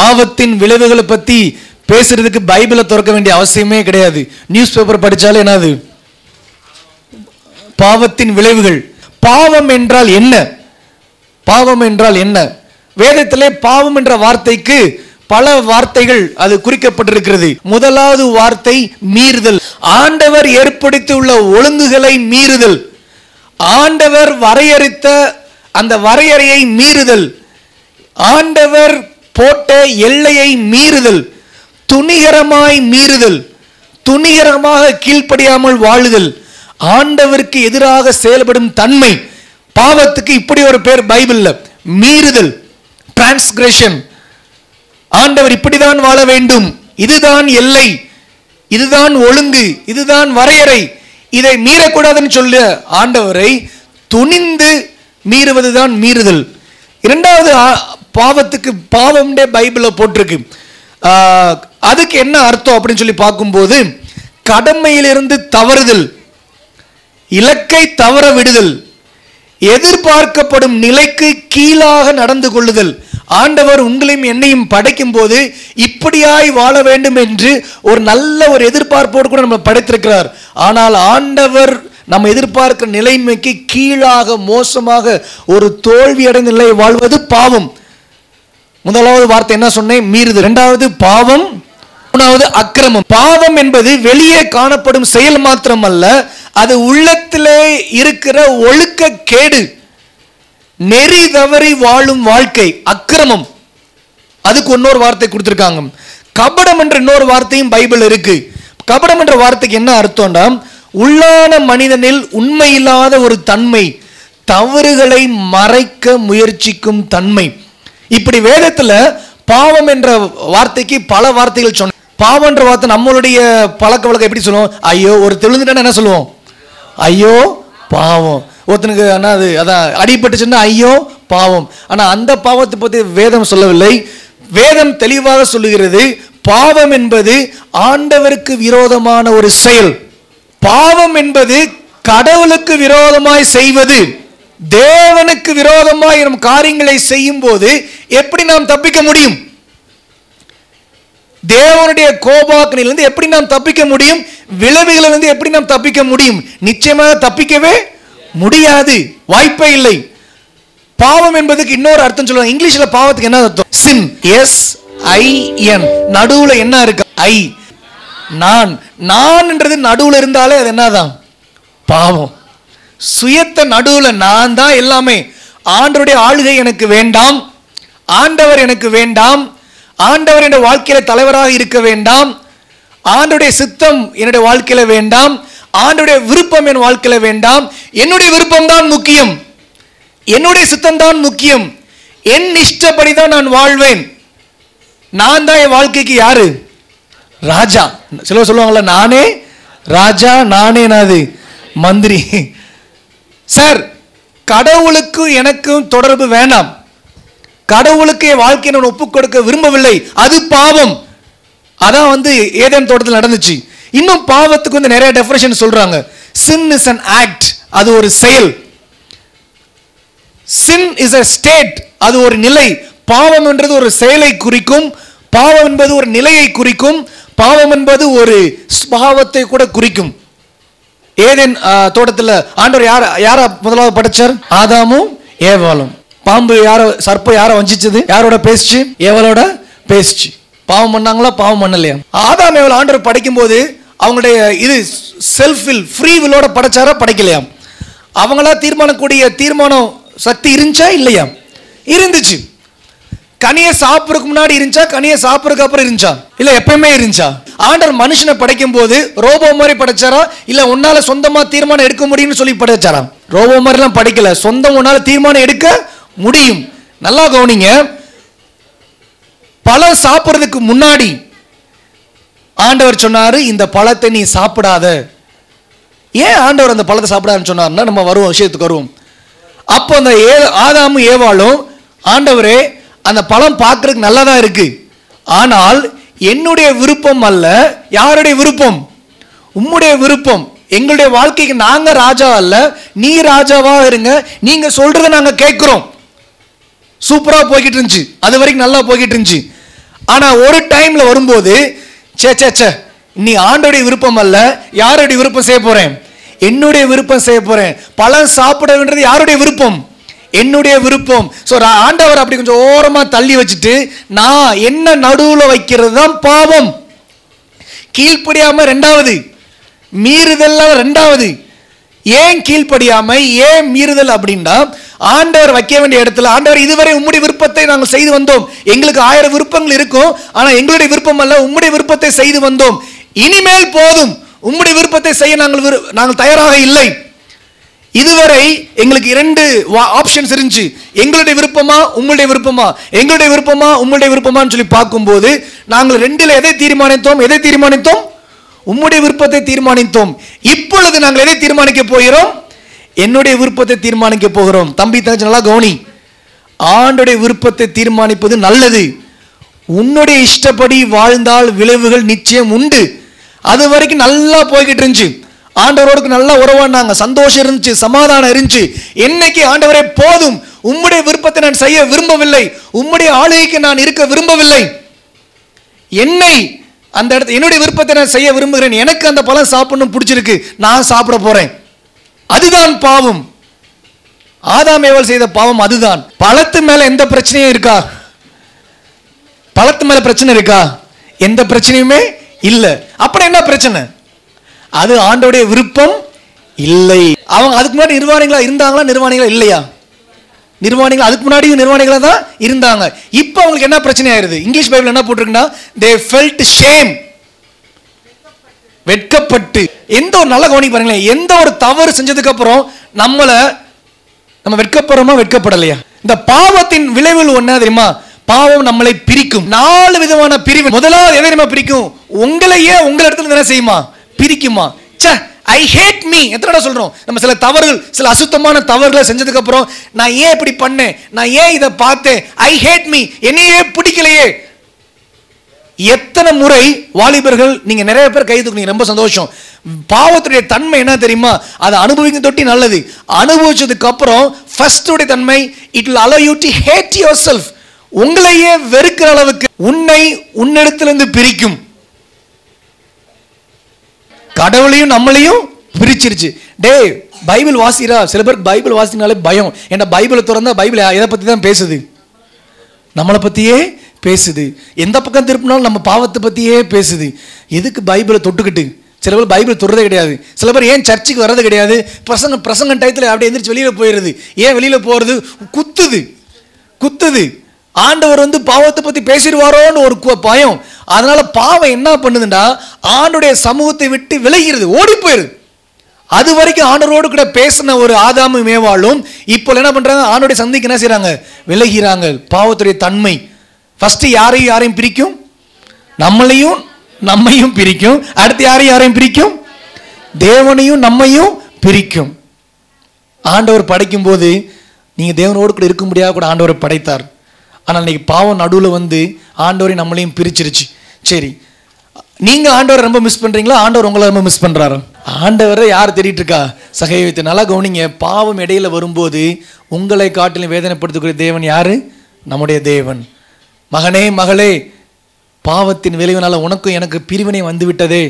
பாவத்தின் விளைவுகளை பத்தி பேசுறதுக்கு பைபிளை திறக்க வேண்டிய அவசியமே கிடையாது. நியூஸ் பேப்பர் படிச்சாலே என்னது? பாவத்தின் விளைவுகள். பாவம் என்றால் என்ன? பாவம் என்றால் என்ன? வேதத்திலே பாவம் என்ற வார்த்தைக்கு பல வார்த்தைகள் அது குறிக்கப்பட்டிருக்கிறது. முதலாவது வார்த்தை மீறுதல். ஆண்டவர் ஏற்படுத்தியுள்ள ஒழுங்குகளை மீறுதல். ஆண்டவர் வரையறுத்த அந்த வரையறையை மீறுதல். ஆண்டவர் போட்ட எல்லையை மீறுதல் துணிகரமாய் மீறுதல் துணிகரமாக கீழ்ப்படியாமல் வாழுதல் ஆண்டவருக்கு எதிராக செயல்படும் தன்மை. பாவத்துக்கு இப்படி ஒரு பேர் பைபிளில் மீறுதல் டிரான்ஸ்கிரஷன் ஆண்டவர் இப்படிதான் வாழ வேண்டும். இதுதான் எல்லை இதுதான் ஒழுங்கு இதுதான் வரையறை. இதை மீறக்கூடாதுன்னு சொல்ல ஆண்டவரை துணிந்து மீறுவதுதான் மீறுதல். இரண்டாவது பாவத்துக்கு பாவம்டே பைபிளில் போட்டிருக்கு. அதுக்கு என்ன அர்த்தம் அப்படின்னு சொல்லி பார்க்கும்போது கடமையிலிருந்து தவறுதல் இலக்கை தவற விடுதல் எதிர்பார்க்கப்படும் நிலைக்கு கீழாக நடந்து கொள்ளுதல். ஆண்டவர் உங்களையும் என்னையும் படைக்கும் போது இப்படியாய் வாழ வேண்டும் என்று ஒரு நல்ல ஒரு எதிர்பார்ப்போடு கூட நம்ம படைத்திருக்கிறார். ஆனால் ஆண்டவர் நம்ம எதிர்பார்க்கிற நிலைமைக்கு கீழாக மோசமாக ஒரு தோல்வி அடைந்த நிலையை வாழ்வது பாவம். முதலாவது வார்த்தை என்ன சொன்னேன்? மீறுது ரெண்டாவது பாவம் மூணாவது அக்கிரமம். பாவம் என்பது வெளியே காணப்படும் செயல் மாத்திரம் அல்ல அது உள்ளத்திலே இருக்கிற ஒழுக்க கேடு. நெறி தவறி வாழும் வாழ்க்கை அக்கிரமம். அதுக்கு இன்னொரு வார்த்தை கொடுத்துருக்காங்க. கபடம் என்ற இன்னொரு வார்த்தையும் பைபிள் இருக்கு. கபடம் என்ற வார்த்தைக்கு என்ன அர்த்தம்னா உள்ளான மனிதனில் உண்மையில்லாத ஒரு தன்மை தவறுகளை மறைக்க முயற்சிக்கும் தன்மை. இப்படி வேதத்தில் பாவம் என்ற வார்த்தைக்கு பல வார்த்தைகள் சொன்ன பாவம் என்ற வார்த்தை நம்மளுடைய பழக்க வழக்கம் எப்படி சொல்லுவோம்? ஐயோ ஒரு தெளிந்துட்டா என்ன சொல்லுவோம்? ஐயோ பாவம். ஒருத்தனுக்கு அண்ணா அது அதான் அடிபட்டுச்சுன்னா ஐயோ பாவம். ஆனால் அந்த பாவத்தை பற்றி வேதம் சொல்லவில்லை. வேதம் தெளிவாக சொல்லுகிறது பாவம் என்பது ஆண்டவருக்கு விரோதமான ஒரு செயல். பாவம் என்பது கடவுளுக்கு விரோதமாய் செய்வது. தேவனுக்கு விரோதமாய் நம் காரியங்களை செய்யும் போது எப்படி நாம் தப்பிக்க முடியும்? தேவனுடைய கோபாக்கனிலிருந்து எப்படி நாம் தப்பிக்க முடியும்? விளைவுகளிலிருந்து எப்படி நாம் தப்பிக்க முடியும்? நிச்சயமாக தப்பிக்கவே முடியாது. வாய்ப்பே இல்லை. பாவம் என்பதுக்கு இன்னொரு அர்த்தம் சொல்லுவாங்க. இங்கிலீஷ்ல பாவத்துக்கு என்ன அர்த்தம்? சின் எஸ் ஐ என் நடுவுல என்ன இருக்கு? ஐ நான். நான்ன்றது நடுவுல இருந்தாலே அது என்னதான்? பாவம். சுயத்த நடுவில் நான் தான் எல்லாமே. ஆண்டருடைய ஆளுகை எனக்கு வேண்டாம். ஆண்டவர் எனக்கு வேண்டாம். ஆண்டவர் என்னுடைய வாழ்க்கையில தலைவராக இருக்க வேண்டாம். ஆண்டுடைய சித்தம் என்னுடைய வாழ்க்கையில வேண்டாம். ஆண்டுடைய விருப்பம் என் வாழ்க்கையில வேண்டாம். என்னுடைய விருப்பம் தான் முக்கியம். என்னுடைய சித்தம் தான் முக்கியம். என் இஷ்டப்படி தான் நான் வாழ்வேன். நான் தான் என் வாழ்க்கைக்கு யாரு? ராஜா. சிலர் சொல்லுவாங்கள்ல நானே? ராஜா நானே நாது மந்திரி. சார் கடவுளுக்கு எனக்கும் தொடர்பு வேணாம். கடவுளுக்கு என் வாழ்க்கையை நான் ஒப்புக் கொடுக்க விரும்பவில்லை. அது பாவம். அதான் வந்து ஏதேன் தோட்டத்தில் நடந்துச்சு. இன்னும் பாவத்துக்கு வந்து நிறைய டெஃபினேஷன் சொல்றாங்க. சின் இஸ் அன் ஆக்ட் அது ஒரு செயல். சின் இஸ் அ ஸ்டேட் அது ஒரு நிலை. பாவம் என்றது ஒரு செயலை குறிக்கும். பாவம் என்பது ஒரு நிலையை குறிக்கும். பாவம் என்பது ஒரு ஸ்பாவத்தை கூட குறிக்கும். ஏதேன் தோட்டத்தில் ஆண்டவர் யார் யார முதலாவது படைச்சார்? ஆதாமும் ஏவாலும் பாம்பு யார சர்ப்பம் யார வஞ்சிச்சது? யாரோட பேசிச்சு? ஏவலோட பேசிச்சு. பாவம் பண்ணாங்களா? பாவம் பண்ணலையா? ஆதாம் ஏவல் ஆண்டவர் படைக்கும் போது அவங்களுடைய இது செல்ஃப் வில் ஃப்ரீ வில்லோட படைச்சாரா? படைக்கலையா? அவங்களா தீர்மானக்கூடிய தீர்மானம் சக்தி இருந்துச்சா? இல்லையா? இருந்துச்சு. கனியை சாப்பிட்றதுக்கு முன்னாடி இருந்துச்சா? கனியை சாப்பிட்றதுக்கு அப்புறம் இருந்துச்சா? இல்லை எப்பயுமே இருந்துச்சா? ஆண்டர் மனுஷனை படைக்கும் போது ரோபோ மாதிரி படைச்சாரா? இல்லை உன்னால சொந்தமாக தீர்மானம் எடுக்க முடியும்னு சொல்லி படைச்சாரா? ரோபோ மாதிரிலாம் படைக்கல. சொந்தம் உன்னால தீர்மானம் எடுக்க முடியும். நல்லா கவனிங்க. பழம் சாப்பிட்றதுக்கு முன்னாடி ஆண்டவர் சொன்னாரு இந்த பழத்தை நீ சாப்பிடாத. ஏன் ஆண்டவர் அந்த பழத்தை சாப்பிடாதுன்னு சொன்னார்னா நம்ம வருவோம் விஷயத்துக்கு வருவோம். அப்போ அந்த ஏ ஆதாமும் ஏவாளும் ஆண்டவரே அந்த பழம் பார்க்குறதுக்கு நல்லா தான் இருக்கு. ஆனால் என்னுடைய விருப்பம் அல்ல யாருடைய விருப்பம்? உம்முடைய விருப்பம். எங்களுடைய வாழ்க்கைக்கு நாங்கள் ராஜா அல்ல நீ ராஜாவா இருங்க நீங்க சொல்கிறத நாங்கள் கேட்குறோம். சூப்பராக போய்கிட்டு இருந்துச்சு. அது வரைக்கும் நல்லா போய்கிட்டு இருந்துச்சு. ஆனால் ஒரு டைம்ல வரும்போது சே சே சே நீ ஆண்டோடைய விருப்பம் அல்ல யாருடைய விருப்பம் செய்ய போறேன்? என்னுடைய விருப்பம் செய்ய போறேன். பழம் சாப்பிட வேண்டியது யாருடைய விருப்பம்? என்னுடைய விருப்பம். ஸோ ஆண்டவர் அப்படி கொஞ்சம் ஓரமாக தள்ளி வச்சுட்டு நான் என்ன நடுவில் வைக்கிறது தான் பாவம். கீழ்ப்படியாமல் ரெண்டாவது மீறுதல் ரெண்டாவது. ஏன் கீழ்ப்படியாமை? ஏன் மீறுதல் அப்படின்னா ஆண்டவர் வைக்க வேண்டிய இடத்துல ஆண்டவர் இதுவரை உம்முடைய விருப்பத்தை நாங்கள் செய்து வந்தோம். எங்களுக்கு ஆயிரம் விருப்பங்கள் இருக்கும் ஆனால் எங்களுடைய விருப்பம் அல்ல உம்முடைய விருப்பத்தை செய்து வந்தோம். இனிமேல் போதும். உம்முடைய விருப்பத்தை செய்ய நாங்கள் விரு- நாங்கள் தயாராக இல்லை. இதுவரை எங்களுக்கு இரண்டு ஆப்ஷன்ஸ் இருந்துச்சு. எங்களுடைய விருப்பமா உங்களுடைய விருப்பமா? எங்களுடைய விருப்பமா உங்களுடைய விருப்பமான்னு சொல்லி பார்க்கும்போது நாங்கள் ரெண்டில் எதை தீர்மானித்தோம்? எதை தீர்மானித்தோம்? உம்முடைய விருப்பத்தை தீர்மானித்தோம். இப்பொழுது நாங்கள் எதை தீர்மானிக்க போகிறோம்? என்னுடைய விருப்பத்தை தீர்மானிக்க போகிறோம். தம்பி தங்கச்சி நல்லா கவனி. ஆண்டுடைய விருப்பத்தை தீர்மானிப்பது நல்லது. உன்னுடைய இஷ்டப்படி வாழ்ந்தால் விளைவுகள் நிச்சயம் உண்டு. அது வரைக்கும் நல்லா போய்கிட்டு இருந்துச்சு. ஆண்டவரோடு நல்ல உறவாடினாங்க சந்தோஷம் இருந்துச்சு சமாதானம் இருந்துச்சு. என்னைக்கு ஆண்டவரே போதும். உம்முடைய விருப்பத்தை நான் செய்ய விரும்பவில்லை. உம்முடைய ஆளுகைக்கு நான் இருக்க விரும்பவில்லை. என்னை அந்த இடத்துல என்னுடைய விருப்பத்தை நான் செய்ய விரும்புகிறேன். எனக்கு அந்த பழம் சாப்பிடணும் பிடிச்சிருக்கு. நான் சாப்பிட போறேன். அதுதான் பாவம். ஆதாம் ஏவல் செய்த பாவம் அதுதான். பழத்து மேல எந்த பிரச்சனையும் இருக்கா? பழத்து மேல பிரச்சனை இருக்கா? எந்த பிரச்சனையுமே இல்லை. அப்புறம் என்ன பிரச்சனை? அது ஆண்டோடைய விருப்பம் இல்லை. அவங்க அதுக்கு முன்னாடி நிர்வாணிகளா இருந்தாங்களா நிர்வாணிகளா இல்லையா? நிர்வாணிகள் அதுக்கு முன்னாடியும் நிர்வாணிகளா தான் இருந்தாங்க. இப்போ அவங்களுக்கு என்ன பிரச்சனை ஆயிருது இங்கிலீஷ் பைபிள் என்ன போட்டிருக்குன்னா தே ஃபெல்ட் ஷேம் வெட்கப்பட்டு. எந்த ஒரு நல்ல கவனிக்கு பாருங்களேன். எந்த ஒரு தவறு செஞ்சதுக்கு அப்புறம் நம்மளை நம்ம வெட்கப்படுறோமா வெட்கப்படலையா? இந்த பாவத்தின் விளைவுகள் ஒண்ணா தெரியுமா? பாவம் நம்மளை பிரிக்கும். நாலு விதமான பிரிவு. முதலாவது எதை நம்ம பிரிக்கும்? உங்களையே உங்கள் இடத்துல என்ன செய்யுமா? பிரிக்குமா? ச்சே ஐ ஹேட் மீ எத்தனை தடவை சொல்கிறோம் நம்ம சில தவறுகள் சில அசுத்தமான தவறுகளை செஞ்சதுக்கப்புறம் நான் ஏன் இப்படி பண்ணேன்? நான் ஏன் இதை பார்த்தேன்? ஐ ஹேட் மீ என்னையே பிடிக்கலையே. எத்தனை முறை வாலிபர்கள் நீங்கள் நிறைய பேர் கை தூக்குனீங்க ரொம்ப சந்தோஷம். பாவத்துடைய தன்மை என்ன தெரியுமா? அதை அனுபவிக்க தொட்டி நல்லது. அனுபவிச்சதுக்கு அப்புறம் தன்மை it will allow you to hate yourself உங்களையே வெறுக்கிற அளவுக்கு உன்னை உன்னிடத்திலிருந்து பிரிக்கும். கடவுளையும் நம்மளையும் பிரிச்சிருச்சு. டேய் பைபிள் வாசிக்கிறா சில பேருக்கு பைபிள் வாசினாலே பயம். ஏன்னா பைபிளை திறந்தா பைபிள் எதை பற்றி தான் பேசுது? நம்மளை பற்றியே பேசுது. எந்த பக்கம் திருப்பினாலும் நம்ம பாவத்தை பற்றியே பேசுது. எதுக்கு பைபிளை தொட்டுக்கிட்டு? சில பேர் பைபிள் தொடுறதே கிடையாது. சில பேர் ஏன் சர்ச்சுக்கு வர்றது கிடையாது? பிரசங்க பிரசங்க டயத்தில் அப்படியே எந்திரிச்சு வெளியில் போயிடுது ஏன் வெளியில் போகிறது குத்துது. குத்துது. ஆண்டவர் வந்து பாவத்தை பற்றி பேசிடுவாரோன்னு ஒரு பயம். அதனால பாவம் என்ன பண்ணுதுன்னா ஆண்டுடைய சமூகத்தை விட்டு விலகிறது ஓடி போயிருது அது வரைக்கும் ஆண்டரோடு கூட பேசின ஒரு ஆதாமு மேவாளும் இப்போ என்ன பண்றாங்க? ஆண்டோடைய சந்திக்கு என்ன செய்கிறாங்க விலகிறாங்க. பாவத்துடைய தன்மை. ஃபர்ஸ்ட் யாரையும் யாரையும் பிரிக்கும்? நம்மளையும் நம்மையும் பிரிக்கும். அடுத்து யாரையும் யாரையும் பிரிக்கும்? தேவனையும் நம்மையும் பிரிக்கும். ஆண்டவர் படைக்கும் போது நீங்க தேவனோடு கூட இருக்க முடியாத கூட ஆண்டவரை படைத்தார். ஆனால் இன்னைக்கு பாவம் நடுவில் வந்து ஆண்டவரை நம்மளையும் பிரிச்சிருச்சு. சரி நீங்கள் ஆண்டவரை ரொம்ப மிஸ் பண்ணுறீங்களா ஆண்டவர் உங்களை ரொம்ப மிஸ் பண்ணுறாரு ஆண்டவரை யார் தேடிட்டு இருக்கா சகைவித்து நல்லா கவனிங்க. பாவம் இடையில வரும்போது உங்களை காட்டிலும் வேதனைப்படுத்தக்கூடிய தேவன் யார்? நம்முடைய தேவன். மகனே மகளே பாவத்தின் விளைவினால் உனக்கும் எனக்கு பிரிவினை வந்து விட்டதே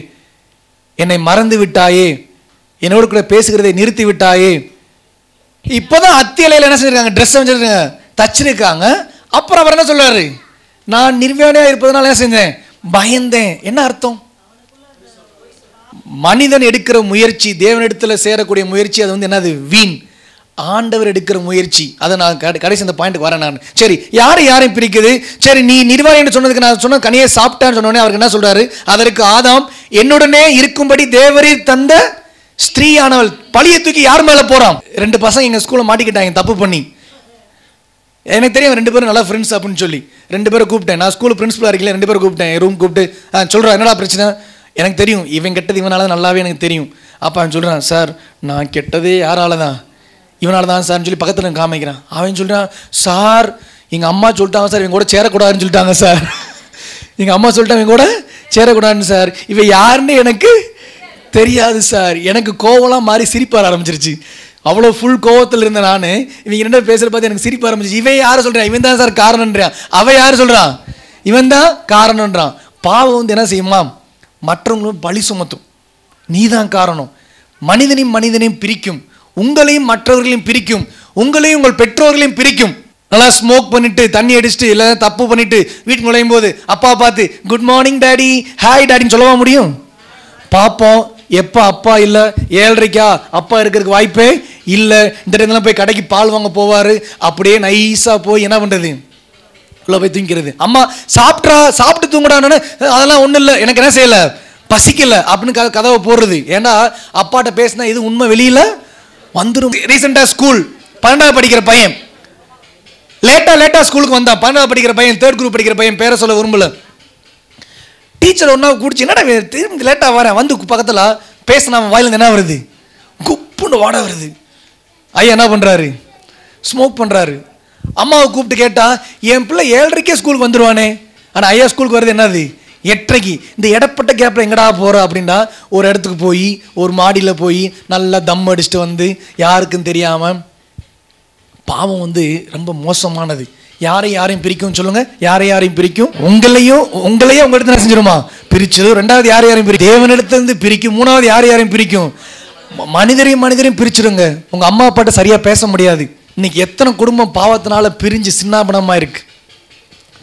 என்னை மறந்து விட்டாயே. என்னோடு கூட பேசுகிறதை நிறுத்தி விட்டாயே. இப்போதான் அத்தியலையில் என்ன செஞ்சிருக்காங்க? ட்ரெஸ் வச்சிருக்காங்க. தச்சிருக்காங்க. அப்புறம் அவர் என்ன சொல்றாரு? நான் நிர்வாணியா இருப்பதனால என்ன செஞ்சேன்? பயந்தேன். என்ன அர்த்தம்? மனிதன் எடுக்கிற முயற்சி தேவனிடத்துல சேரக்கூடிய முயற்சி அது வந்து என்னது? வீண். ஆண்டவர் எடுக்கிற முயற்சி. அதை நான் கடைசி அந்த பாயிண்ட்டுக்கு வரேன் நான். சரி யாரை யாரையும் பிரிக்குது? சரி நீ நிர்வாகின்னு சொன்னதுக்கு நான் சொன்ன கனியை சாப்பிட்டான்னு சொன்னோடனே அவருக்கு என்ன சொல்றாரு? அதற்கு ஆதாம் என்னுடனே இருக்கும்படி தேவரீர் தந்த ஸ்திரீயானவள் பழிய தூக்கி யார் மேல போறான்? ரெண்டு பசங்க எங்க ஸ்கூல்ல மாட்டிக்கிட்டாங்க தப்பு பண்ணி. எனக்கு தெரியும் ரெண்டு பேரும் நல்லா ஃப்ரெண்ட்ஸ் அப்படின்னு சொல்லி. ரெண்டு பேரும் கூப்பிட்டேன். நான் ஸ்கூல் பிரின்ஸ்பலாக இருக்கல ரெண்டு பேரும் கூப்பிட்டேன். ரூம் கூப்பிட்டு ஆ சொல்கிறேன் என்னடா பிரச்சனை? எனக்கு தெரியும். இவன் கெட்டது இவனால தான் நல்லாவே எனக்கு தெரியும். அப்போ அவன் சொல்கிறான் சார் நான் கெட்டதே யாரால தான்? இவனால தான் சார்னு சொல்லி பக்கத்தில் காமிக்கிறான். அவன் சொல்கிறான் சார் எங்கள் அம்மா சொல்லிட்டாங்க சார் இவங்க கூட சேரக்கூடாதுன்னு சொல்லிட்டாங்க சார். எங்கள் அம்மா சொல்லிட்டாங்க இவங்க கூட சேரக்கூடாதுன்னு சார். இவன் யாருன்னு எனக்கு தெரியாது சார். எனக்கு கோவலாம் மாறி சிரிப்பு வர ஆரம்பிச்சிருச்சு. அவ்வளோ ஃபுல் கோவத்தில் இருந்த நான் இவங்க ரெண்டு பேசுகிற பார்த்து எனக்கு சிரிப்பு ஆரம்பிச்சிச்சு. இவன் யார் சொல்கிறான் இவன் தான் சார் காரணன்றான் அவன் யார் சொல்கிறான் இவன் தான் காரணம்ன்றான் பாவம் வந்து என்ன செய்யுமா மற்றவங்களும் பழி சுமத்தும். நீதான் காரணம். மனிதனையும் மனிதனையும் பிரிக்கும். உங்களையும் மற்றவர்களையும் பிரிக்கும். உங்களையும் உங்கள் பெற்றோர்களையும் பிரிக்கும். நல்லா ஸ்மோக் பண்ணிட்டு தண்ணி அடிச்சுட்டு இல்லை தப்பு பண்ணிட்டு வீட்டுக்கு நுழையும் போது அப்பா பார்த்து குட் மார்னிங் டாடி ஹாய் டாடின்னு சொல்லவா முடியும்? பார்ப்போம் எப்போ அப்பா இல்லை? ஏழரைக்கா அப்பா இருக்கிறதுக்கு வாய்ப்பே இல்லை. இந்த டைம்லாம் போய் கடைக்கு பால் வாங்க போவார். அப்படியே நைஸாக போய் என்ன பண்ணுறது உள்ளே போய் தூங்கிக்கிறது. அம்மா சாப்பிட்றா சாப்பிட்டு தூங்குடான்னு அதெல்லாம் ஒன்றும் இல்லை. எனக்கு என்ன செய்யலை? பசிக்கல அப்படின்னு க கதவை போடுறது. ஏன்னா அப்பாட்ட பேசினா இது உண்மை வெளியில் வந்துடும் ரீசெண்டாக ஸ்கூல் பன்னெண்டாவது படிக்கிற பையன். லேட்டாக லேட்டாக ஸ்கூலுக்கு வந்தான். பன்னெண்டாவது படிக்கிற பையன் தேர்ட் குரூப் படிக்கிற பையன் பேரை சொல்ல விரும்பலை. டீச்சர் ஒன்றா குடிச்சு என்னடா திரும்பி லேட்டாக வரேன் வந்து பக்கத்தில் பேசினா வாயிலேருந்து என்ன வருது? குப்புன்னு வாட வருது. ஐயா என்ன பண்ணுறாரு ஸ்மோக் பண்ணுறாரு அம்மாவை கூப்பிட்டு கேட்டால் என் பிள்ளை ஏழரைக்கே ஸ்கூலுக்கு வந்துடுவானே ஆனால் ஐயா ஸ்கூலுக்கு வருது என்னது? எட்டரைக்கு. இந்த இடப்பட்ட கேப்பில் எங்கடா போகிற அப்படின்னா ஒரு இடத்துக்கு போய் ஒரு மாடியில் போய் நல்லா தம் அடிச்சுட்டு வந்து யாருக்கும் தெரியாமல் பாவம் வந்து ரொம்ப மோசமானது. யாரை யாரையும் பிரிக்கும் சொல்லுங்க. யாரை யாரையும் பிரிக்கும்? உங்களையும் உங்களையும் உங்கள்கிட்ட என்ன செஞ்சிருமா? பிரிச்சது. ரெண்டாவது யார் யாரையும் பிரிக்கும்? தேவனிடத்திலிருந்து பிரிக்கும். மூணாவது யார் யாரையும் பிரிக்கும்? மனிதரையும் மனிதரையும் பிரிச்சிருங்க உங்க அம்மா அப்பாட்ட சரியா பேச முடியாது. இன்னைக்கு எத்தனை குடும்பம் பாவத்தினால பிரிஞ்சு சின்னாபனமா இருக்கு.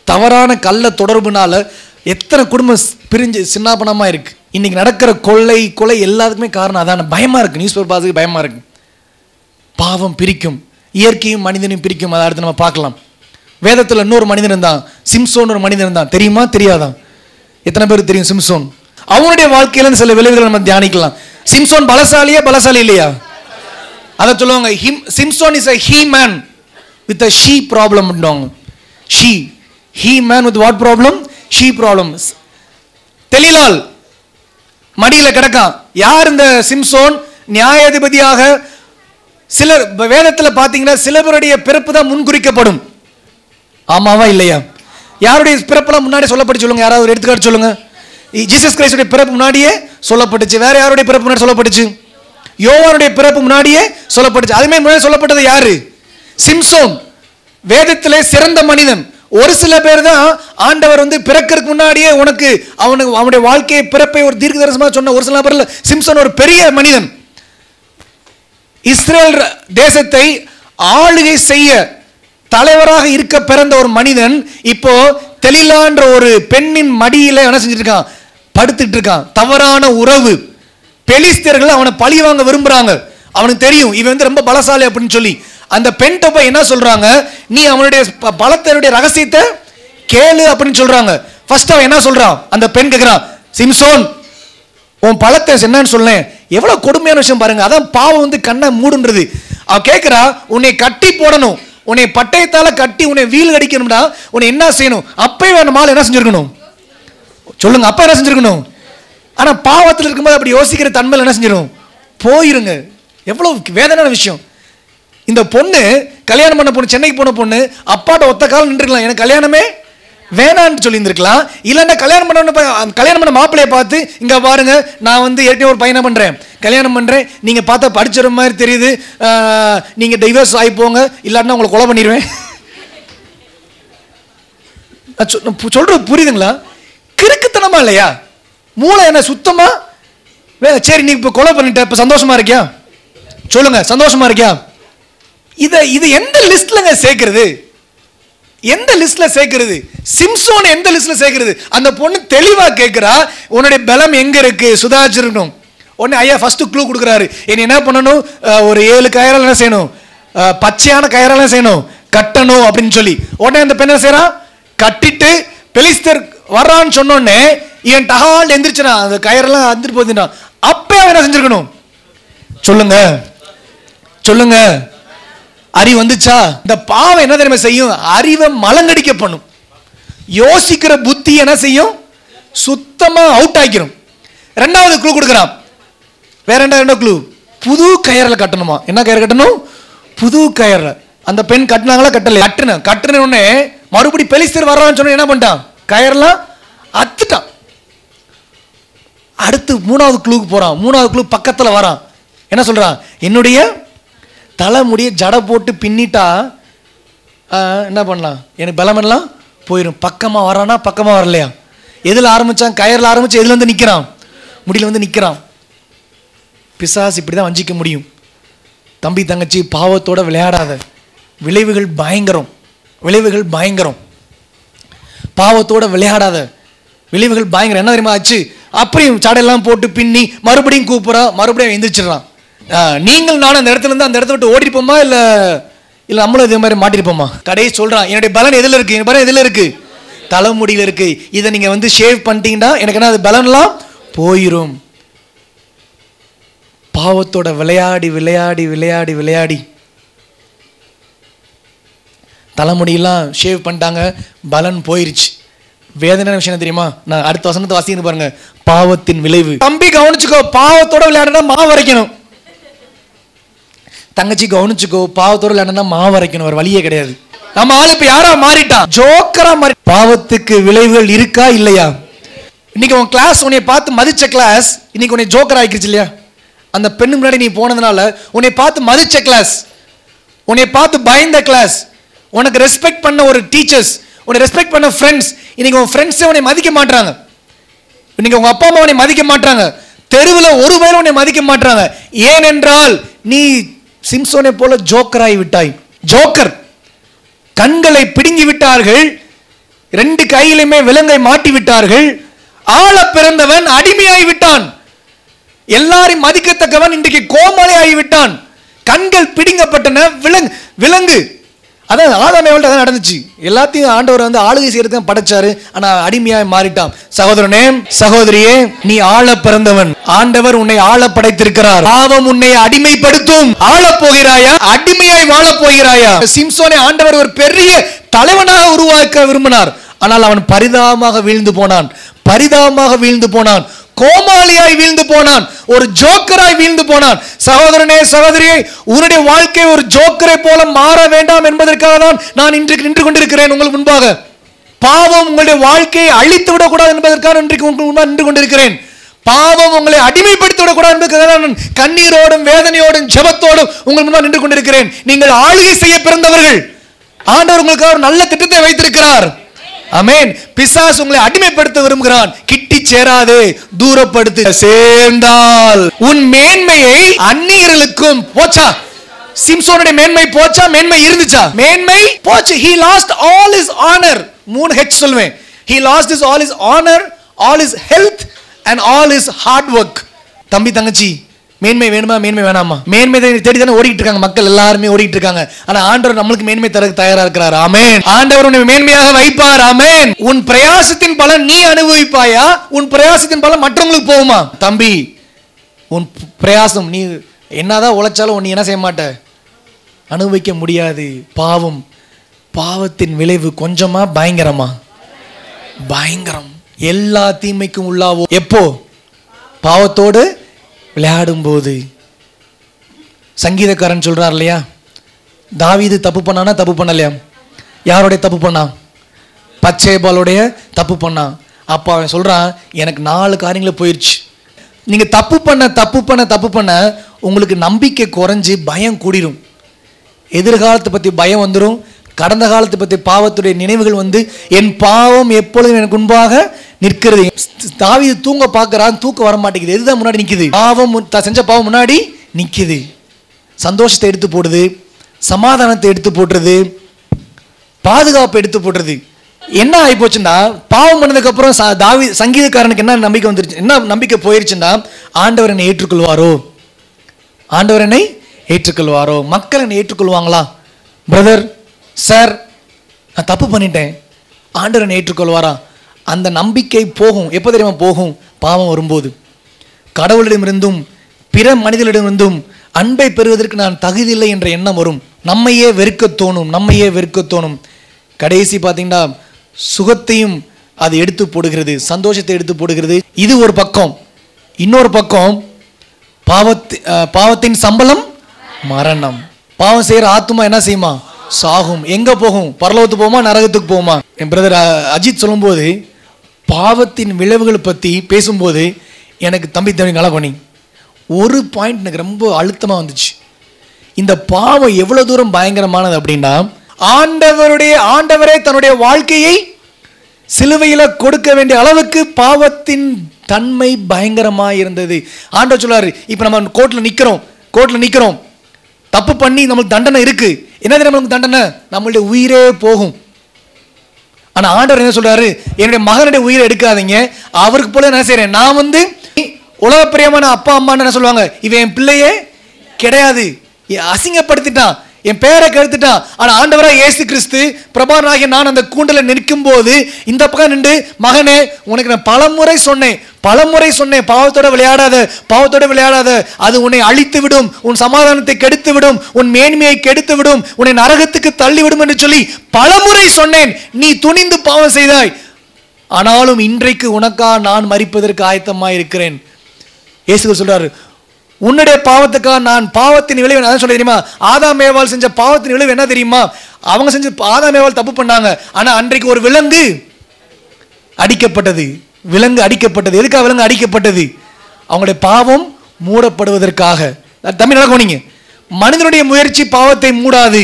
தவறான கள்ள தொடர்புனால எத்தனை குடும்பம் பிரிஞ்சு சின்னாபனமா இருக்கு. இன்னைக்கு நடக்கிற கொள்ளை கொலை எல்லாத்துக்குமே காரணம் அதான. பயமா இருக்கு. நியூஸ் பேப்பர் பார்த்துக்கு பயமா இருக்கு. பாவம் பிரிக்கும். இயற்கையும் மனிதனையும் பிரிக்கும். அதை அடுத்து நம்ம பார்க்கலாம். வேதத்தில் இன்னொரு மனிதன் இருந்தான். சிம்சோன் ஒரு மனிதன் இருந்தான். தெரியுமா? தெரியாதா? எத்தனை பேர் தெரியும் சிம்சோன்? அவனுடைய வாழ்க்கையில சில விளைவுகளை நம்ம தியானிக்கலாம். சிம்சோன் பலசாலியா பலசாலி இல்லையா? அதை சொல்லுவாங்க him Samson is a he man with a she problem she he man with what problem she problem தெளிலால் மடியில் கிடக்கான். யார் இந்த சிம்சோன்? நியாயாதிபதியாக சிலர் வேதத்தில் பார்த்தீங்கன்னா சிலவருடைய பிறப்பு தான் முன்குறிக்கப்படும். ஆமாவா இல்லையா? யாருடைய பிறப்பெல்லாம் முன்னாடி சொல்லப்பட்டு சொல்லுங்க? யாராவது ஒரு எடுத்துக்காட்டு சொல்லுங்க. ஜீசஸ் கிரைஸ்டுடைய பிறப்பு முன்னாடியே சொல்லப்பட்டுச்சு. வேற யாருடைய பிறப்பு முன்னாடி சொல்லப்பட்டுச்சு? யோவானுடைய பிறப்பு முன்னாடியே சொல்லப்பட்டுச்சு. அதுமே முன்னாடி சொல்லப்பட்டது யாரு? சிம்சோன். வேதத்திலே சிறந்த மனிதன். ஒரு சில பேர் தான் ஆண்டவர் வந்து பிறக்கிறதுக்கு முன்னாடியே உனக்கு அவனுக்கு அவனுடைய வாழ்க்கையை பிறப்பை ஒரு தீர்க்க தரிசனமாக சொன்ன ஒரு சில பேரில் சிம்சோன் ஒரு பெரிய மனிதன். இஸ்ரேல் தேசத்தை ஆளுகை செய்ய தலைவராக இருக்க பிறந்த ஒரு மனிதன் இப்போ தெளிலான்ற ஒரு பெண்ணின் மடியில் என்ன செஞ்சுட்டு இருக்கான் படுத்துட்டு இருக்கான் தவறான உறவு. பெலிஸ்தர்கள் அவனை பழி வாங்க விரும்புறாங்க. அவனுக்கு தெரியும் இவன் வந்து ரொம்ப பலசாலி அப்படின்னு சொல்லி. அந்த பெண் போய் என்ன சொல்றாங்க? நீ அவனுடைய பலத்தனுடைய ரகசியத்தை கேளு அப்படின்னு சொல்றாங்க. ஃபர்ஸ்ட் அவன் என்ன சொல்றான்? அந்த பெண் கேட்கிறான் சிம்சோன் உன் பழத்தை என்னன்னு சொல்லேன். எவ்வளவு கொடுமையான விஷயம் பாருங்க. அதான் பாவம் வந்து கண்ணை மூடுன்றது. அவன் கேட்கிறா உன்னை கட்டி போடணும். உன்னை பட்டயத்தால் கட்டி உன்னை வீல் அடிக்கணும்னா உன்னை என்ன செய்யணும்? அப்பே வேணுமால் என்ன செஞ்சுருக்கணும்? சொல்லுங்க அப்ப என்ன செஞ்சிருக்கணும்? ஆனால் பாவத்தில் இருக்கும்போது அப்படி யோசிக்கிற தன்மையில் என்ன செஞ்சிடும் போயிருங்க. எவ்வளோ வேதனையான விஷயம். இந்த பொண்ணு கல்யாணம் பண்ண பொண்ணு சென்னைக்கு போன பொண்ணு அப்பாட்ட ஒத்த காலம் நின்றுக்கலாம். எனக்கு கல்யாணமே வேணான்னு சொல்லியிருந்துருக்கலாம். இல்லைன்னா கல்யாணம் பண்ண கல்யாணம் பண்ண மாப்பிள்ளைய பார்த்து இங்கே பாருங்க நான் வந்து ஏற்கனவே ஒரு பையனை பண்ணுறேன் கல்யாணம் பண்ணுறேன் நீங்கள் பார்த்தா படிச்சிட மாதிரி தெரியுது. நீங்கள் டைவர்ஸ் ஆகி போங்க. இல்லாட்டினா உங்களை கொலை பண்ணிடுவேன். சொல்கிறது சொ- புரியுதுங்களா? கிறுக்குத்தனமா இல்லையா? மூளை என்ன சுத்தமாக வே- சரி நீ இப்போ கொலை பண்ணிட்ட இப்போ சந்தோஷமா இருக்கியா? சொல்லுங்க சந்தோஷமா இருக்கியா? இதை இது எந்த லிஸ்ட்லங்க சேர்க்கறது? எந்த லிஸ்ட்ல சேர்க்கிறது? சிம்சோன் எந்த லிஸ்ட்ல சேர்க்கிறது? அந்த பொண்ணு தெளிவா கேட்கிறா உன்னுடைய பலம் எங்க இருக்கு? சுதாச்சிருக்கணும் உடனே ஐயா ஃபர்ஸ்ட் க்ளூ கொடுக்குறாரு. என்ன என்ன பண்ணணும்? ஒரு ஏழு கயிறால் என்ன செய்யணும்? பச்சையான கயிறாலாம் செய்யணும்? கட்டணும் அப்படின்னு சொல்லி. உடனே அந்த பெண்ணை செய்கிறான் கட்டிட்டு பெலிஸ்தர் வர்றான்னு சொன்னோடனே இவன் டஹால் எந்திரிச்சுனா அந்த கயரெல்லாம் வந்துட்டு போகுதுன்னா அப்பே அவன் என்ன செஞ்சிருக்கணும்? சொல்லுங்க. சொல்லுங்க. அறிவு வந்துச்சா? இந்த பாவம் என்ன தெரியுமா செய்யும்? அறிவை மலங்கடிக்க பண்ணும் யோசிக்கிற புத்தி என்ன செய்யும்? சுத்தமாக அவுட் ஆக்கிரும். ரெண்டாவது குழு கொடுக்குறான். வேற என்ன ரெண்டாவது குழு புது கயரில் கட்டணுமா? என்ன கயிறு கட்டணும்? புது கயரில் அந்த பெண் கட்டினாங்களா? கட்டல கட்டுன. கட்டுன உடனே மறுபடி பெலிஸ்தர் வர்றான்னு சொன்ன என்ன பண்ணிட்டான்? கயிறெல்லாம் அத்துட்டான். அடுத்து மூணாவது குழுவுக்கு போகிறான் மூணாவது குழு பக்கத்தில் வரான். என்ன சொல்கிறான் என்னுடைய தலைமுடிய ஜடை போட்டு பின்னிட்டா என்ன பண்ணலாம்? எனக்கு பலமெல்லாம் போயிடும் பக்கமாக வரானா பக்கமாக வரலையா? எதில் ஆரம்பித்தான் கயரில் ஆரம்பிச்சு எதில் வந்து நிற்கிறான் முடியல வந்து நிற்கிறான் பிசாசு இப்படி தான் வஞ்சிக்க முடியும். தம்பி தங்கச்சி பாவத்தோடு விளையாடாத. விளைவுகள் பயங்கரம். விளைவுகள் பயங்கரம். பாவத்தோட விளையாடாத. விளைவுகள் பயங்கரம். என்ன தெரியுமா ஆச்சு? அப்படியும் சடையெல்லாம் போட்டு பின்னி மறுபடியும் கூப்பிட்றான் மறுபடியும் எந்திரிச்சிடுறான். நீங்கள் நானும் அந்த இடத்துல இருந்து அந்த இடத்த விட்டு ஓடிப்போமா இல்லை இல்லை நம்மளும் இதே மாதிரி மாட்டிருப்போமா? கடையை சொல்கிறான் என்னுடைய பலன் எதில் இருக்கு? என் பலன் எதில் இருக்கு? தலைமுடியில் இருக்கு. இதை நீங்கள் வந்து ஷேவ் பண்ணிட்டீங்கன்னா எனக்கு என்ன அது பலன்லாம் போயிடும் பாவத்தோட விளையாடி விளையாடி விளையாடி விளையாடி. தலைமுடியெல்லாம் ஷேவ் பண்ணிட்டாங்க பலன் போயிருச்சு. வேதனையான விஷயம் என்ன தெரியுமா? நான் அடுத்த வசனத்தை வாசிக்கணும் பாருங்க. பாவத்தின் விளைவு. தம்பி கவனிச்சுக்கோ பாவத்தோட விளையாடுனா மாவு வரைக்கணும் தங்கச்சி கவனிச்சுக்கோ பாவத்தோடு இல்லைன்னா மாவு அரைக்கணும் ஒரு வழியே கிடையாது. நம்ம ஆள் இப்ப யாரா மாறிட்டான் ஜோக்கரா மாறி பாவத்துக்கு விளைவுகள் இருக்கா இல்லையா? இன்னைக்கு உன் கிளாஸ் உன்னை பார்த்து மதிச்ச கிளாஸ் இன்னைக்கு உன்னை ஜோக்கர் ஆக்கிருச்சு இல்லையா? அந்த பெண்ணு முன்னாடி நீ போனதுனால உன்னை பார்த்து மதிச்ச கிளாஸ் உன்னை பார்த்து பயந்த கிளாஸ் உனக்கு ரெஸ்பெக்ட் பண்ண ஒரு டீச்சர்ஸ் உன்னை ரெஸ்பெக்ட் பண்ண ஃப்ரெண்ட்ஸ் இன்னைக்கு உன் ஃப்ரெண்ட்ஸே உன்னை மதிக்க மாட்டாங்க இன்னைக்கு உங்க அப்பா அம்மா உன்னை மதிக்க மாட்டாங்க தெருவில் ஒரு பேரும் உன்னை மதிக்க மாட்டாங்க ஏனென்றால் நீ சிம்சோனை போல ஜோக்கராய் விட்டாய். ஜோக்கர் கண்களை பிடுங்கி விட்டார்கள். ரெண்டு கையிலுமே விலங்கை மாட்டி விட்டார்கள். ஆள பிறந்தவன் அடிமையாய் விட்டான். எல்லாரையும் மதிக்கத்தக்கவன் இன்றைக்கு கோமாளி ஆகிவிட்டான் கண்கள் பிடுங்கப்பட்டன. விலங்கு விலங்கு. அதான் ஆதாமேவல்ட்ட அதான் நடந்துச்சு. எல்லாத்தையும் ஆண்டவர் வந்து ஆளுகை செய்யறதுக்கு படைச்சாரு. ஆனா அடிமையாய் மாறிட்டான். சகோதரனே சகோதரியே நீ ஆள பிறந்தவன். ஆண்டவர் உன்னை ஆள படைத்திருக்கிறார். பாவம் உன்னை அடிமைப்படுத்தும். ஆள போகிறாயா அடிமையாய் வாழ போகிறாயா? சிம்சோனை ஆண்டவர் ஒரு பெரிய தலைவனாக உருவாக்க விரும்பினார். ஆனால் அவன் பரிதாபமாக வீழ்ந்து போனான். பரிதாபமாக வீழ்ந்து போனான். கோமாளியாய் வீழ்ந்து போனான். ஒரு ஜோக்கராய் வீழ்ந்து போனான். சகோதரனே சகோதரியை உன்னுடைய வாழ்க்கை ஒரு ஜோக்கரை போல மாற வேண்டாம் என்பதற்காக தான் நான் இன்றைக்கு நின்று கொண்டிருக்கிறேன் உங்கள் முன்பாக. பாவம் உங்களுடைய வாழ்க்கையை அழித்து விடக்கூடாது என்பதற்காக இன்றைக்கு உங்களுக்கு முன்பாக நின்று கொண்டிருக்கிறேன். பாவம் உங்களை அடிமைப்படுத்தி விடக்கூடாது என்பதற்காக நான் கண்ணீரோடும் வேதனையோடும் ஜெபத்தோடும் உங்கள் முன்பாக நின்று கொண்டிருக்கிறேன். நீங்கள் ஆளுகை செய்ய பிறந்தவர்கள். ஆண்டவர் உங்களுக்காக ஒரு நல்ல திட்டத்தை வைத்திருக்கிறார். அமேன் பிசாஸ் உங்களை அடிமைப்படுத்த விரும்புகிறான். கிட்டி சேராதே தூரப்படுத்து. சேர்ந்தால் உன் மேன்மையை அந்நியர்களுக்கும் போச்சா? சிம்சோனுடைய மேன்மை போச்சா? மேன்மை இருந்துச்சா? மேன்மை போச்சு. He lost all his honour மூணு ஹெச் சொல்வேன். He lost his all his honour all his health and all his hard work தம்பி தங்கச்சி மேன்மை வேணுமா? மேன்மை வேணாமா? மேன்மை தேடி தானே ஓடிட்டு இருக்காங்க மக்கள். எல்லாருமே ஓடிட்டு இருக்காங்க. ஆனா ஆண்டவர் நம்மளுக்கு மேன்மை தர தயாரா இருக்கிறார். ஆமேன். ஆண்டவர் உன்னை மேன்மையாக வைப்பார். ஆமேன். உன் பிரயாசத்தின் பலன் நீ அனுபவிப்பாயா? உன் பிரயாசத்தின் பலன் மற்றவங்களுக்கு போகுமா? தம்பி உன் பிரயாசம் நீ என்னதான் உழைச்சாலும் நீ என்ன செய்ய மாட்ட? அனுபவிக்க முடியாது. பாவம். பாவத்தின் விளைவு கொஞ்சமா பயங்கரமா? பயங்கரம். எல்லா தீமைக்கும் உள்ளாவோ எப்போ? பாவத்தோடு விளையாடும் போது சங்கீதக்காரன் சொல்கிறார் இல்லையா? தாவிது தப்பு பண்ணானா தப்பு பண்ணலையா? யாருடைய தப்பு பண்ணான் பச்சைபாலுடைய தப்பு பண்ணான் அப்போ அவன் சொல்கிறான் எனக்கு நாலு காரியங்களில் போயிடுச்சு நீங்கள் தப்பு பண்ண தப்பு பண்ண தப்பு பண்ண உங்களுக்கு நம்பிக்கை குறைஞ்சி பயம் கூடிரும். எதிர்காலத்தை பற்றி பயம் வந்துடும் கடந்த காலத்தை பற்றி பாவத்துடைய நினைவுகள் வந்து என் பாவம் எப்பொழுதும் எனக்கு முன்பாக நிற்கிறது. தாவி தூங்க பார்க்குறான் தூக்க வர மாட்டேங்குது. எதுதான் முன்னாடி நிற்குது பாவம் செஞ்ச பாவம் முன்னாடி நிற்கிது சந்தோஷத்தை எடுத்து போடுது. சமாதானத்தை எடுத்து போட்டுறது பாதுகாப்பை எடுத்து போட்டுறது என்ன ஆகி போச்சுன்னா பாவம் பண்ணதுக்கப்புறம் ச- தாவி சங்கீதக்காரனுக்கு என்ன நம்பிக்கை வந்துருச்சு? என்ன நம்பிக்கை போயிருச்சுன்னா ஆண்டவர் என்னை ஏற்றுக்கொள்வாரோ? ஆண்டவர் என்னை ஏற்றுக்கொள்வாரோ? மக்கள் என்னை ஏற்றுக்கொள்வாங்களா? பிரதர் சார் நான் தப்பு பண்ணிட்டேன். ஆண்டவர் ஏற்றுக்கொள்வாரா? அந்த நம்பிக்கை போகும். எப்போ தெரியுமா போகும்? பாவம் வரும்போது. கடவுளிடமிருந்தும் பிற மனிதர்களிடமிருந்தும் அன்பை பெறுவதற்கு நான் தகுதியில்லை என்ற எண்ணம் வரும். நம்மையே வெறுக்க தோணும் நம்மையே வெறுக்க தோணும். கடைசி பார்த்தீங்கன்னா சுகத்தையும் அது எடுத்து போடுகிறது சந்தோஷத்தை எடுத்து போடுகிறது. இது ஒரு பக்கம். இன்னொரு பக்கம் பாவத்து பாவத்தின் சம்பளம் மரணம். பாவம் செய்கிற ஆத்துமா என்ன செய்யுமா? சாகும். எங்க போகும்? பரலோகத்துக்கு போகுமா? நரகத்துக்கு போகுமா? என் பிரதர் அஜித் சொல்லும்போது பாவத்தின் விளைவுகளை பத்தி பேசும்போது எனக்கு தம்பி தம்பி நல்லா பண்ணி. ஒரு பாயிண்ட் எனக்கு ரொம்ப அழுத்தமா வந்துச்சு. இந்த பாவம் எவ்வளவு தூரம் பயங்கரமானது அப்படின்னா ஆண்டவருடைய ஆண்டவரே தன்னுடைய வாழ்க்கையை சிலுவையில் கொடுக்க வேண்டிய அளவுக்கு பாவத்தின் தன்மை பயங்கரமாக இருந்தது. ஆண்டவர் சொல்லார் இப்போ நம்ம கோர்ட்டில் நிற்கிறோம் கோர்ட்டில் நிற்கிறோம் தப்பு பண்ணி நம்மளுக்கு தண்டனை இருக்கு. என்ன நம்மளுக்கு தண்டனை? நம்மளுடைய உயிரே போகும். ஆனால் ஆண்டவர் என்ன சொல்றாரு? என்னுடைய மகனுடைய உயிரை எடுக்காதீங்க. அவருக்கு போல என்ன செய்கிறேன் நான் வந்து உலக பிரியமான அப்பா அம்மான்னு என்ன சொல்லுவாங்க? இவன் என் பிள்ளையே கிடையாது. அசிங்கப்படுத்திட்டான். என் பேரை கெடுத்துட்டான். ஆனால் ஆண்டவராக இயேசு கிறிஸ்து பிரபானாகிய நான் அந்த கூண்டில் நிற்கும் போது இந்த பக்கம் நின்று மகனே உனக்கு நான் பலமுறை சொன்னேன். பலமுறை சொன்னேன் பாவத்தோட விளையாடாத பாவத்தோட விளையாடாத அது உன்னை அழித்து விடும் உன் சமாதானத்தை கெடுத்து விடும் உன் மேன்மையை கெடுத்து விடும் உன்னை நரகத்துக்கு தள்ளிவிடும் என்று சொல்லி பலமுறை சொன்னேன். நீ துணிந்து பாவம் செய்தாய். ஆனாலும் இன்றைக்கு உனக்கா நான் மறிப்பதற்கு ஆயத்தமாக இருக்கிறேன். இயேசு சொல்றாரு உன்னுடைய பாவத்துக்காக நான் பாவத்தின் விளைவு என்ன? சொல்ல தெரியுமா? ஆதா மேவால் செஞ்ச பாவத்தின் விளைவு என்ன தெரியுமா? அவங்க செஞ்ச ஆதா மேவால் தப்பு பண்ணாங்க. ஆனா அன்றைக்கு ஒரு விலங்கு அடிக்கப்பட்டது. விலங்கு அடிக்கப்பட்டது. எதுக்காக விலங்கு அடிக்கப்பட்டது? அவங்களுடைய பாவம் மூடப்படுவதற்காக. தம்பி நல்லா மனிதனுடைய முயற்சி பாவத்தை மூடாது.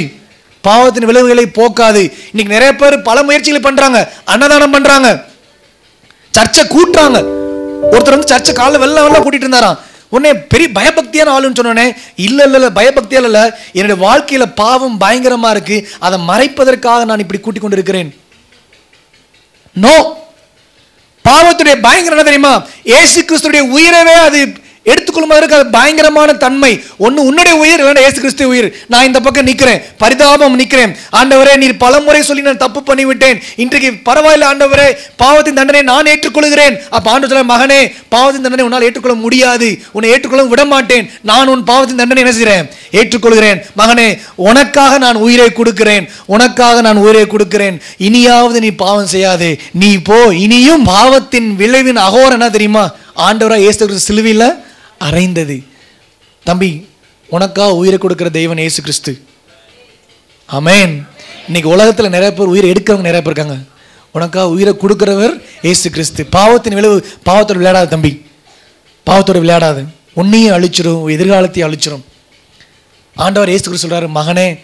பாவத்தின் விளைவுகளை போக்காது. இன்னைக்கு நிறைய பேர் பல முயற்சிகளை பண்றாங்க. அன்னதானம் பண்றாங்க. சர்ச்சை கூட்டுறாங்க. ஒருத்தர் வந்து சர்ச்சை காலைல வெள்ள வெள்ள கூட்டிட்டு இருந்தாராம். உடனே பெரிய பயபக்தியான ஆளுன்னு சொன்னோடனே இல்லை இல்லை இல்லை பயபக்தியால் இல்லை. என்னுடைய வாழ்க்கையில பாவம் பயங்கரமா இருக்கு. அதை மறைப்பதற்காக நான் இப்படி கூட்டிக் கொண்டிருக்கிறேன் நோ பாவத்துடைய பயங்கரம் என்ன தெரியுமா? ஏசு கிறிஸ்துடைய உயிரவே அது எடுத்துக்கொள்வதற்கு அது பயங்கரமான தன்மை. ஒன்று உன்னுடைய உயிர் இல்லைன்னா ஏசு கிறிஸ்து உயிர். நான் இந்த பக்கம் நிற்கிறேன் பரிதாபம் நிற்கிறேன் ஆண்டவரே நீர் பலமுறை சொல்லி நான் தப்பு பண்ணிவிட்டேன். இன்றைக்கு பரவாயில்ல ஆண்டவரே. பாவத்தின் தண்டனை நான் ஏற்றுக்கொள்கிறேன். அப்போ ஆண்டு சொல்ல மகனே பாவத்தின் தண்டனை உன்னால் ஏற்றுக்கொள்ள முடியாது. உன்னை ஏற்றுக்கொள்ள விட மாட்டேன். நான் உன் பாவத்தின் தண்டனை என்ன செய்கிறேன்? ஏற்றுக்கொள்கிறேன். மகனே உனக்காக நான் உயிரை கொடுக்கிறேன். உனக்காக நான் உயிரை கொடுக்கிறேன். இனியாவது நீ பாவம் செய்யாது. நீ போ. இனியும் பாவத்தின் விளைவின் அகோரம் என்ன தெரியுமா? ஆண்டவரா ஏசு கிறிஸ்து சிலுவையில் அறைந்தது. தம்பி உனக்கா உயிரை கொடுக்குற தெய்வன் இயேசு கிறிஸ்து. அமேன் இன்னைக்கு உலகத்தில் நிறைய பேர் உயிரை எடுக்கிறவங்க நிறைய பேர் இருக்காங்க. உனக்கா உயிரை கொடுக்குறவர் இயேசு கிறிஸ்து. பாவத்தின் விளைவு பாவத்தோட விளையாடாத தம்பி. பாவத்தோட விளையாடாது. உன்னையும் அழிச்சிரும் உன் எதிர்காலத்தையும் அழிச்சிரும். ஆண்டவர் ஏசு கிறிஸ்து சொல்கிறார் மகனே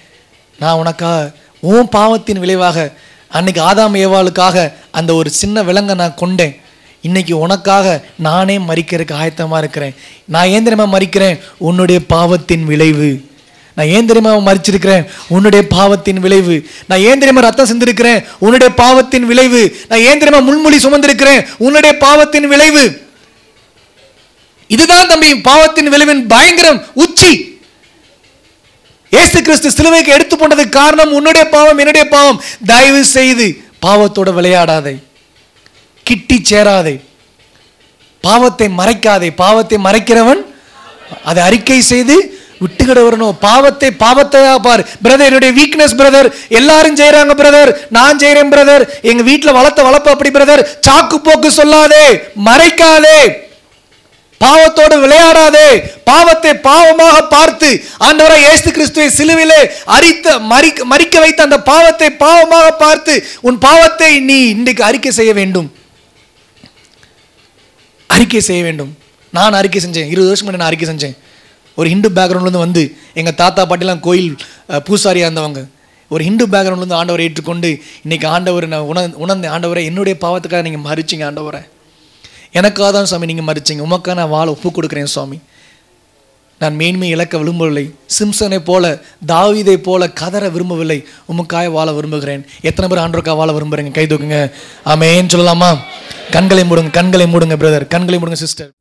நான் உனக்கா உன் பாவத்தின் விளைவாக அன்னைக்கு ஆதாம் ஏவாளுக்காக அந்த ஒரு சின்ன விலங்கை நான் கொண்டேன். இன்னைக்கு உனக்காக நானே மறிக்கிறதுக்கு ஆயத்தமாக இருக்கிறேன். நான் ஏன் தெரியுமா மறிக்கிறேன்? உன்னுடைய பாவத்தின் விளைவு. நான் ஏன் தெரியுமா மறிச்சிருக்கிறேன்? உன்னுடைய பாவத்தின் விளைவு. நான் ஏன் தெரியுமா ரத்தம் சிந்திருக்கிறேன்? உன்னுடைய பாவத்தின் விளைவு. நான் ஏன் தெரியுமா முள்மொழி சுமந்திருக்கிறேன்? உன்னுடைய பாவத்தின் விளைவு. இதுதான் தம்பி பாவத்தின் விளைவின் பயங்கரம் உச்சி. ஏசு கிறிஸ்து சிலுவைக்கு எடுத்து போனதுக்கு காரணம் உன்னுடைய பாவம் என்னுடைய பாவம். தயவு செய்து பாவத்தோட விளையாடாதே. கிட்டி சேராதே. பாவத்தை மறைக்காதே. பாவத்தை மறைக்கிறவன் அதை அறிக்கை செய்து விட்டுக்கிட வரணும் பாவத்தை பாவத்தையா பார். பிரதர் என்னுடைய வீக்னஸ் பிரதர் எல்லாரும் செய்யறாங்க பிரதர் நான் செய்யறேன் பிரதர் எங்க வீட்டில் வளர்த்த வளர்ப்பு அப்படி பிரதர் சாக்கு போக்கு சொல்லாதே. மறைக்காதே. பாவத்தோடு விளையாடாதே. பாவத்தை பாவமாக பார்த்து ஆண்டவராய் இயேசு கிறிஸ்துவை சிலுவிலே அரித்த மறிக்க மறிக்க வைத்த அந்த பாவத்தை பாவமாக பார்த்து உன் பாவத்தை நீ இன்றைக்கு அறிக்கை செய்ய வேண்டும். அறிக்கை செய்ய வேண்டும். நான் அறிக்கை செஞ்சேன். இருபது வருஷம் முன்னாடி நான் அறிக்கை செஞ்சேன். ஒரு ஹிந்து பேக்ரவுண்ட்லேருந்து வந்து எங்கள் தாத்தா பாட்டிலாம் கோயில் பூசாரியாக இருந்தவங்க. ஒரு ஹிந்து பேக்ரவுண்ட்லேருந்து ஆண்டவரை ஏற்றுக்கொண்டு இன்றைக்கி ஆண்டவர் நான் உண உணர்ந்த ஆண்டவரை என்னுடைய பாவத்துக்காக நீங்கள் மறிச்சிங்க ஆண்டவரை. எனக்காக தான் சுவாமி நீங்கள் மறிச்சிங்க. உமக்காக நான் வாழ ஒப்பு கொடுக்குறேன் சுவாமி. நான் மேன்மை இழக்க விரும்பவில்லை. சிம்சனை போல தாவிதை போல கதற விரும்பவில்லை. உமக்காய வாழ விரும்புகிறேன். எத்தனை பேர் ஆண்டோருக்கா வாழ விரும்புகிறேங்க? கை தூக்குங்க. ஆமேன்னு சொல்லலாமா? கண்களை மூடுங்க கண்களை மூடுங்க பிரதர் கண்களை மூடுங்க சிஸ்டர்